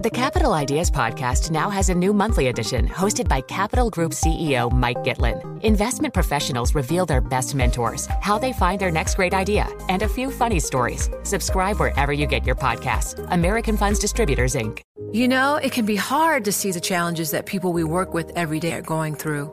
The Capital Ideas Podcast now has a new monthly edition hosted by Capital Group CEO Mike Gitlin. Investment professionals reveal their best mentors, how they find their next great idea, and a few funny stories. Subscribe wherever you get your podcasts. American Funds Distributors, Inc. You know, it can be hard to see the challenges that people we work with every day are going through.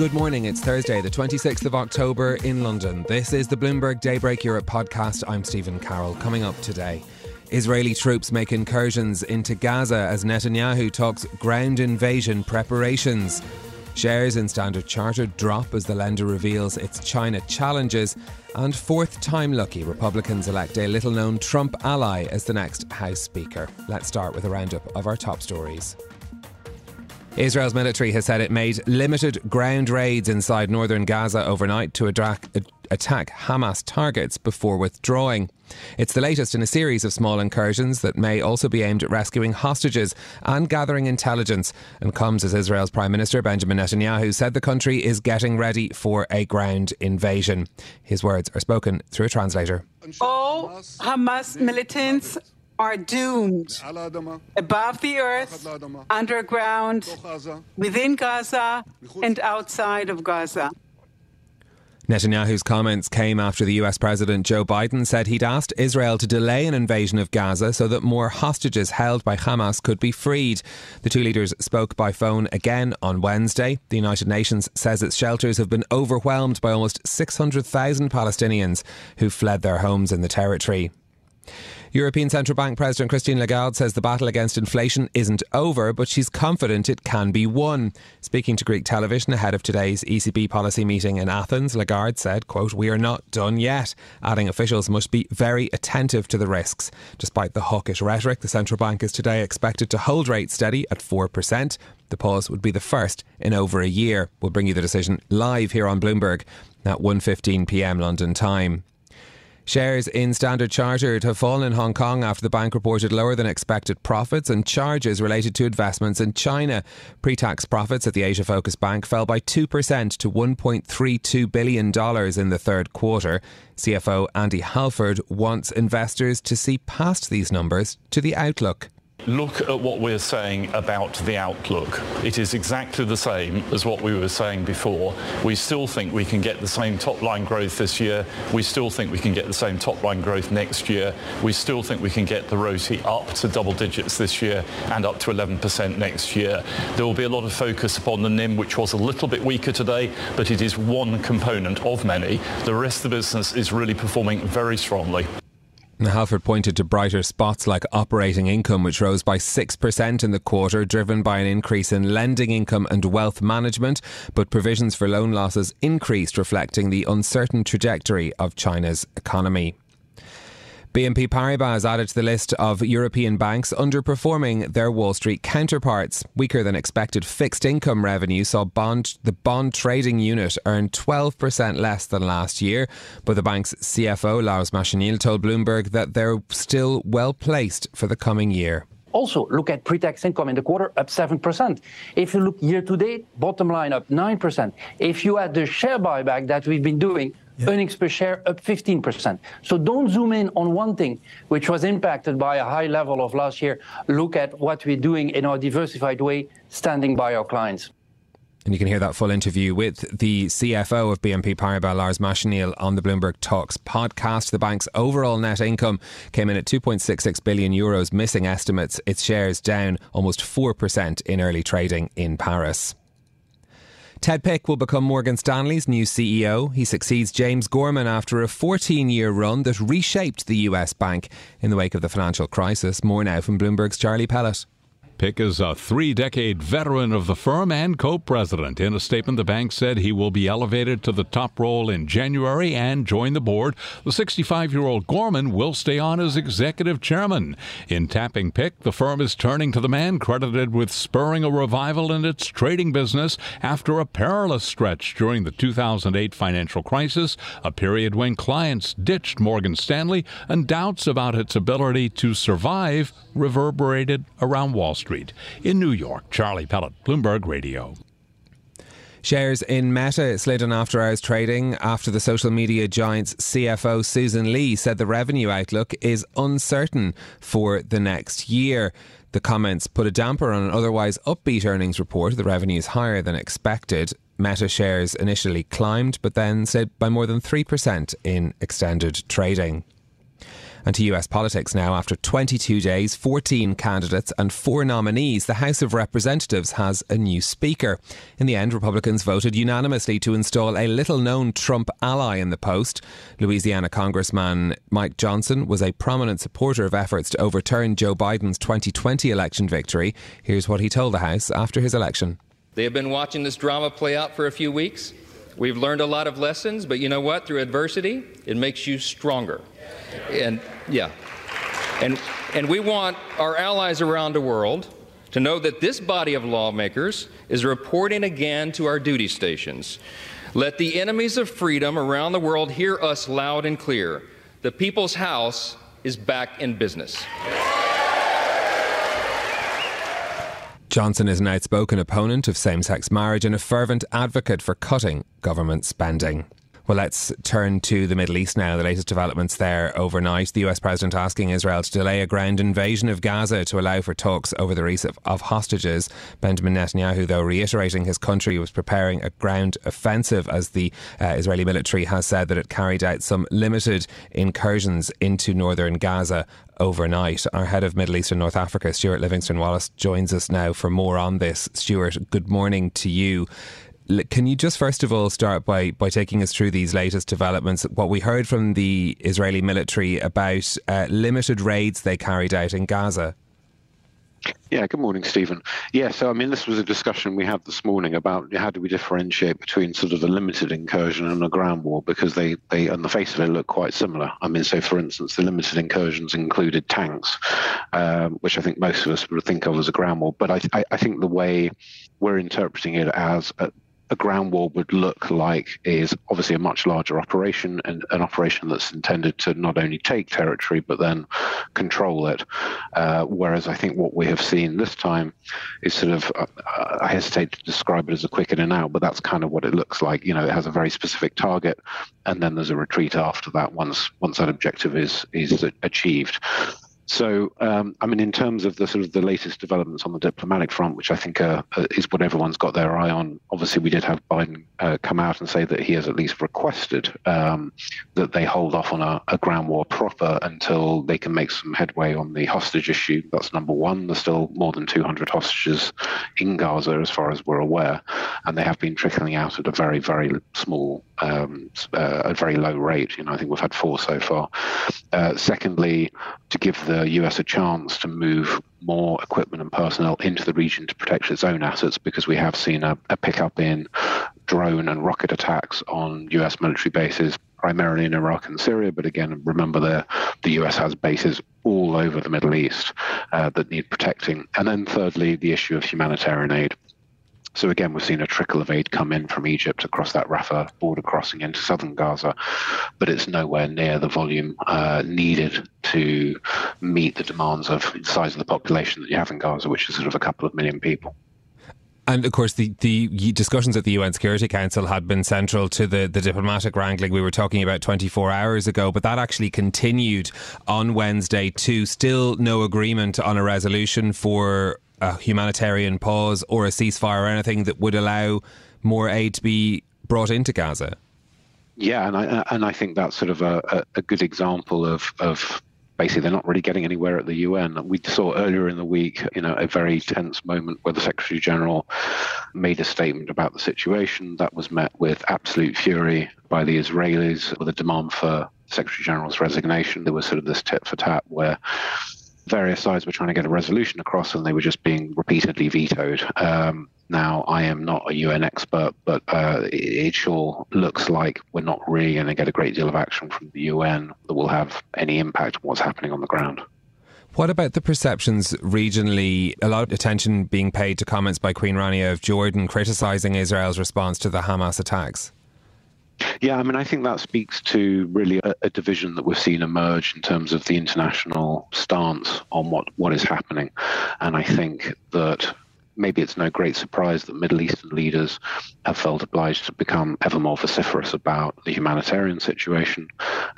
Good morning. It's Thursday, the 26th of October in London. This is the Bloomberg Daybreak Europe podcast. I'm Stephen Carroll. Coming up today, Israeli troops make incursions into Gaza as Netanyahu talks ground invasion preparations. Shares in Standard Chartered drop as the lender reveals its China challenges. And fourth time lucky, Republicans elect a little known Trump ally as the next House Speaker. Let's start with a roundup of our top stories. Israel's military has said it made limited ground raids inside northern Gaza overnight to attack, Hamas targets before withdrawing. It's the latest in a series of small incursions that may also be aimed at rescuing hostages and gathering intelligence, and comes as Israel's Prime Minister Benjamin Netanyahu said the country is getting ready for a ground invasion. His words are spoken through a translator. All Hamas militants are doomed above the earth, underground, within Gaza, and outside of Gaza. Netanyahu's comments came after the US President Joe Biden said he'd asked Israel to delay an invasion of Gaza so that more hostages held by Hamas could be freed. The two leaders spoke by phone again on Wednesday. The United Nations says its shelters have been overwhelmed by almost 600,000 Palestinians who fled their homes in the territory. European Central Bank President Christine Lagarde says the battle against inflation isn't over, but she's confident it can be won. Speaking to Greek television ahead of today's ECB policy meeting in Athens, Lagarde said, quote, We are not done yet, adding officials must be very attentive to the risks. Despite the hawkish rhetoric, the central bank is today expected to hold rates steady at 4%. The pause would be the first in over a year. We'll bring you the decision live here on Bloomberg at 1:15 p.m. London time. Shares in Standard Chartered have fallen in Hong Kong after the bank reported lower than expected profits and charges related to investments in China. Pre tax profits at the Asia Focus Bank fell by 2% to $1.32 billion in the third quarter. CFO Andy Halford wants investors to see past these numbers to the outlook. Look at what we're saying about the outlook. It is exactly the same as what we were saying before. We still think we can get the same top line growth this year. We still think we can get the same top line growth next year. We still think we can get the ROTE up to double digits this year and up to 11% next year. There will be a lot of focus upon the NIM, which was a little bit weaker today, but it is one component of many. The rest of the business is really performing very strongly. Halford pointed to brighter spots like operating income, which rose by 6% in the quarter, driven by an increase in lending income and wealth management, but provisions for loan losses increased, reflecting the uncertain trajectory of China's economy. BNP Paribas has added to the list of European banks underperforming their Wall Street counterparts. Weaker than expected fixed income revenue saw bond the bond trading unit earn 12% less than last year, but the bank's CFO Lars Machenil told Bloomberg that they're still well placed for the coming year. Also, look at pre-tax income in the quarter up 7%. If you look year to date, bottom line up 9%. If you add the share buyback that we've been doing, earnings per share up 15%. So don't zoom in on one thing, which was impacted by a high level of last year. Look at what we're doing in our diversified way, standing by our clients. And you can hear that full interview with the CFO of BNP Paribas, Lars Machenil, on the Bloomberg Talks podcast. The bank's overall net income came in at 2.66 billion euros, missing estimates. Its shares down almost 4% in early trading in Paris. Ted Pick will become Morgan Stanley's new CEO. He succeeds James Gorman after a 14 year run that reshaped the US bank in the wake of the financial crisis. More now from Bloomberg's Charlie Pellet. Pick is a three decade veteran of the firm and co president. In a statement, the bank said he will be elevated to the top role in January and join the board. The 65 year old Gorman will stay on as executive chairman. In tapping Pick, the firm is turning to the man credited with spurring a revival in its trading business after a perilous stretch during the 2008 financial crisis, a period when clients ditched Morgan Stanley and doubts about its ability to survive reverberated around Wall Street. Street. In New York, Charlie Pellet, Bloomberg Radio. Shares in Meta slid on after hours trading after the social media giant's CFO Susan Li said the revenue outlook is uncertain for the next year. The comments put a damper on an otherwise upbeat earnings report. The revenue is higher than expected. Meta shares initially climbed, but then slid by more than 3% in extended trading. And to US politics now, after 22 days, 14 candidates, and four nominees, the House of Representatives has a new Speaker. In the end, Republicans voted unanimously to install a little known Trump ally in the post. Louisiana Congressman Mike Johnson was a prominent supporter of efforts to overturn Joe Biden's 2020 election victory. Here's what he told the House after his election. They have been watching this drama play out for a few weeks. We've learned a lot of lessons, but you know what? Through adversity, it makes you stronger. And yeah. And, and we want our allies around the world to know that this body of lawmakers is reporting again to our duty stations. Let the enemies of freedom around the world hear us loud and clear. The People's House is back in business. Johnson is an outspoken opponent of same sex marriage and a fervent advocate for cutting government spending. Well, let's turn to the Middle East now. The latest developments there overnight. The US president asking Israel to delay a ground invasion of Gaza to allow for talks over the release of, hostages. Benjamin Netanyahu, though, reiterating his country was preparing a ground offensive as the uh, Israeli military has said that it carried out some limited incursions into northern Gaza overnight. Our head of Middle East and North Africa, Stuart Livingston Wallace, joins us now for more on this. Stuart, good morning to you. Can you just first of all start by, by taking us through these latest developments? What we heard from the Israeli military about uh, limited raids they carried out in Gaza? Yeah, good morning, Stephen. Yeah, so I mean, this was a discussion we had this morning about how do we differentiate between sort of a limited incursion and a ground war because they, they on the face of it, look quite similar. I mean, so for instance, the limited incursions included tanks, um, which I think most of us would think of as a ground war. But I, I, I think the way we're interpreting it as a, a ground war would look like is obviously a much larger operation and an operation that's intended to not only take territory but then control it. Uh, whereas I think what we have seen this time is sort of, uh, I hesitate to describe it as a quick in and out, but that's kind of what it looks like. You know, it has a very specific target, and then there's a retreat after that once once that objective is is achieved. So, um, I mean, in terms of the sort of the latest developments on the diplomatic front, which I think uh, is what everyone's got their eye on. Obviously, we did have Biden uh, come out and say that he has at least requested um, that they hold off on a, a, ground war proper until they can make some headway on the hostage issue. That's number one. There's still more than 200 hostages in Gaza, as far as we're aware, and they have been trickling out at a very, very small, um, uh, a very low rate. You know, I think we've had four so far. Uh, secondly, to give US a chance to move more equipment and personnel into the region to protect its own assets because we have seen a, a pickup in drone and rocket attacks on US military bases, primarily in Iraq and Syria. But again, remember the, the US has bases all over the Middle East uh, that need protecting. And then thirdly, the issue of humanitarian aid. So again, we've seen a trickle of aid come in from Egypt across that Rafah border crossing into southern Gaza, but it's nowhere near the volume uh, needed to meet the demands of the size of the population that you have in Gaza, which is sort of a couple of million people. And of course, the, the discussions at the UN Security Council had been central to the, the diplomatic wrangling we were talking about 24 hours ago, but that actually continued on Wednesday too. Still no agreement on a resolution for a humanitarian pause or a ceasefire or anything that would allow more aid to be brought into Gaza? Yeah, and I and I think that's sort of a, a good example of of basically they're not really getting anywhere at the UN. We saw earlier in the week, you know, a very tense moment where the Secretary General made a statement about the situation that was met with absolute fury by the Israelis with a demand for Secretary General's resignation. There was sort of this tit for tat where various sides were trying to get a resolution across, and they were just being repeatedly vetoed. Um, now, I am not a UN expert, but uh, it, it, sure looks like we're not really going to get a great deal of action from the UN that will have any impact on what's happening on the ground. What about the perceptions regionally? A lot of attention being paid to comments by Queen Rania of Jordan criticising Israel's response to the Hamas attacks. Yeah, I mean, I think that speaks to really a, a, division that we've seen emerge in terms of the international stance on what, what is happening. And I think that maybe it's no great surprise that Middle Eastern leaders have felt obliged to become ever more vociferous about the humanitarian situation.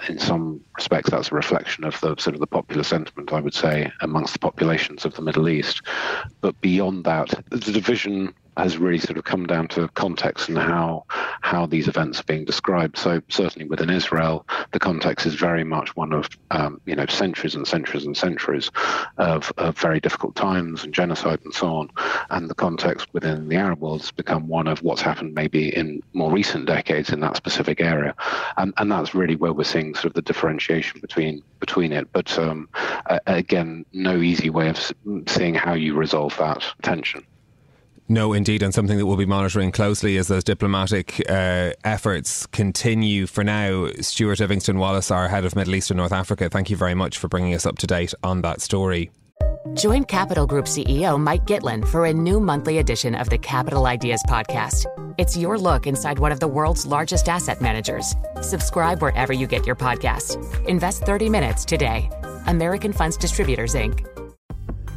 In some respects, that's a reflection of the sort of the popular sentiment, I would say, amongst the populations of the Middle East. But beyond that, the division has really sort of come down to context and how how these events are being described. So certainly within Israel, the context is very much one of um, you know centuries and centuries and centuries of, of, very difficult times and genocide and so on. And the context within the Arab world has become one of what's happened maybe in more recent decades in that specific area, and and that's really where we're seeing sort of the differentiation between between it. But um, again, no easy way of seeing how you resolve that tension. No, indeed, and something that we'll be monitoring closely as those diplomatic uh, efforts continue. For now, Stuart Livingston Wallace, our head of Middle East and North Africa, thank you very much for bringing us up to date on that story. Join Capital Group CEO Mike Gitlin for a new monthly edition of the Capital Ideas Podcast. It's your look inside one of the world's largest asset managers. Subscribe wherever you get your podcasts. Invest 30 minutes today. American Funds Distributors, Inc.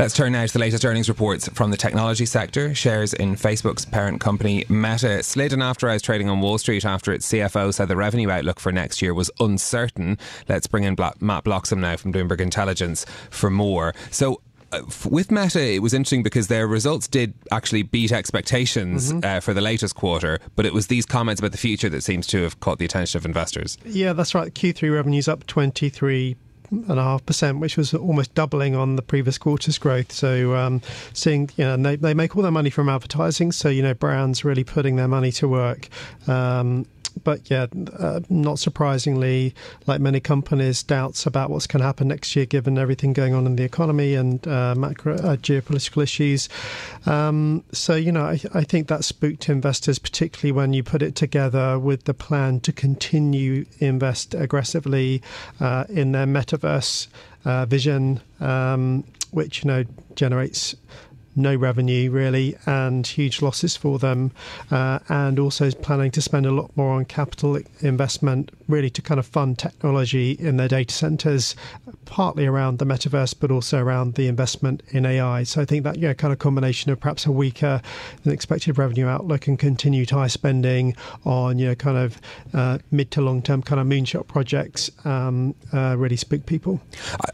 Let's turn now to the latest earnings reports from the technology sector. Shares in Facebook's parent company Meta slid in after hours trading on Wall Street after its CFO said the revenue outlook for next year was uncertain. Let's bring in Matt Bloxham now from Bloomberg Intelligence for more. So, uh, with Meta, it was interesting because their results did actually beat expectations mm-hmm. uh, for the latest quarter, but it was these comments about the future that seems to have caught the attention of investors. Yeah, that's right. Q3 revenue's up 23 and a half percent, which was almost doubling on the previous quarter's growth. So, um, seeing you know, they, they make all their money from advertising, so you know, brands really putting their money to work. Um, but yeah, uh, not surprisingly, like many companies, doubts about what's going to happen next year, given everything going on in the economy and uh, macro uh, geopolitical issues. Um, so you know, I, I, think that spooked investors, particularly when you put it together with the plan to continue invest aggressively uh, in their metaverse uh, vision, um, which you know generates no revenue really and huge losses for them, uh, and also is planning to spend a lot more on capital investment really to kind of fund technology in their data centers, partly around the metaverse, but also around the investment in AI. So I think that yeah, kind of combination of perhaps a weaker than expected revenue outlook and continued high spending on you know kind of uh, mid to long term kind of moonshot projects um, uh, really spook people.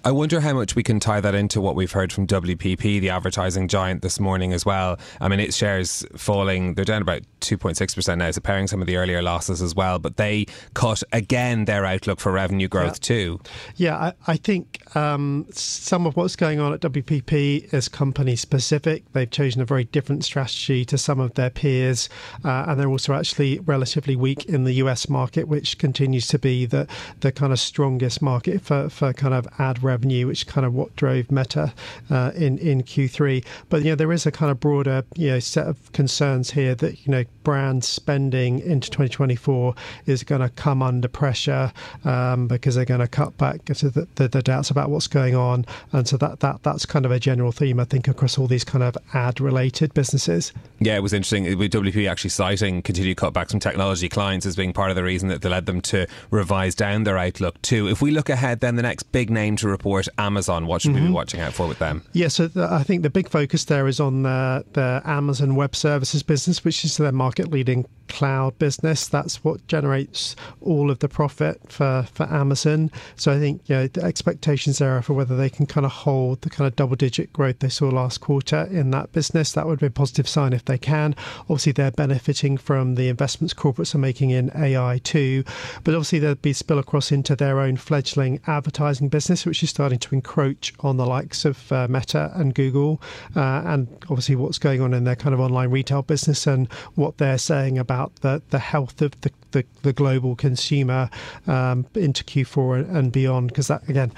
I wonder how much we can tie that into what we've heard from WPP, the advertising giant, this morning as well. I mean, its shares falling; they're down about two point six percent now, so paring some of the earlier losses as well. But they cut again their outlook for revenue growth yeah. too. Yeah, I, I think um, some of what's going on at WPP is company specific. They've chosen a very different strategy to some of their peers, uh, and they're also actually relatively weak in the US market, which continues to be the the kind of strongest market for, for kind of ad revenue, which kind of what drove Meta uh, in in Q3. But you know, there is a kind of broader you know set of concerns here that you know brand spending into 2024 is going to come under pressure um, because they're going to cut back to the, the, the, doubts about what's going on, and so that that that's kind of a general theme I think across all these kind of ad related businesses. Yeah, it was interesting with WP actually citing continued cutbacks from technology clients as being part of the reason that they led them to revise down their outlook too. If we look ahead, then the next big name to report, Amazon. What should mm-hmm. we be mm-hmm. watching out for with them? Yeah, so the, I think the big focus there is on the, Amazon Web Services business, which is their market leading cloud business. That's what generates all of the profit for, for Amazon. So I think you know, the expectations there are for whether they can kind of hold the kind of double digit growth they saw last quarter in that business. That would be a positive sign if they can. Obviously, they're benefiting from the investments corporates are making in AI too. But obviously, there'd be spill across into their own fledgling advertising business, which is starting to encroach on the likes of uh, Meta and Google. Uh, and obviously, what's going on in their kind of online retail business and what they're saying about the, the health of the, the, the global consumer um, into Q4 and beyond. Because that, again,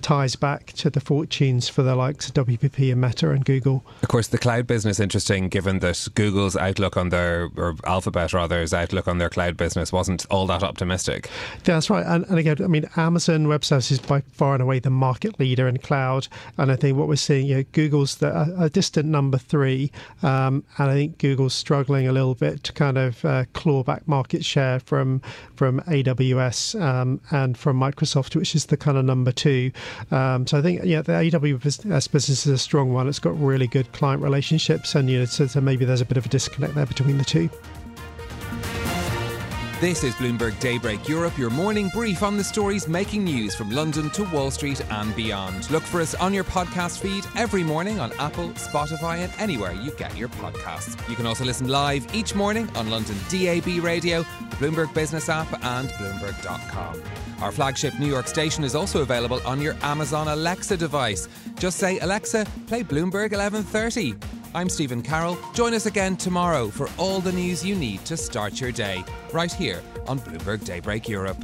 ties back to the fortunes for the likes of WPP and Meta and Google. Of course, the cloud business interesting, given that Google's outlook on their or Alphabet rather's outlook on their cloud business wasn't all that optimistic. That's right, and, and again, I mean, Amazon Web Services is by far and away the market leader in cloud, and I think what we're seeing, you know, Google's the, a, a distant number three, um, and I think Google's struggling a little bit to kind of uh, claw back market share from from AWS um, and from Microsoft, which is the kind of number two. Um, so I think yeah, the AWS business is a strong one. It's got really good client relationships, and you know, so, so maybe there's a bit of a disconnect there between the two. This is Bloomberg Daybreak Europe, your morning brief on the stories making news from London to Wall Street and beyond. Look for us on your podcast feed every morning on Apple, Spotify, and anywhere you get your podcasts. You can also listen live each morning on London DAB Radio, the Bloomberg Business app, and Bloomberg.com. Our flagship New York station is also available on your Amazon Alexa device. Just say, Alexa, play Bloomberg 1130. I'm Stephen Carroll. Join us again tomorrow for all the news you need to start your day, right here on Bloomberg Daybreak Europe.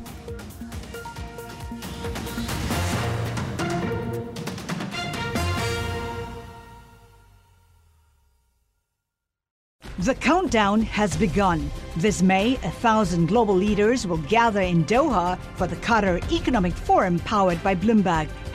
The countdown has begun. This May, a thousand global leaders will gather in Doha for the Qatar Economic Forum powered by Bloomberg,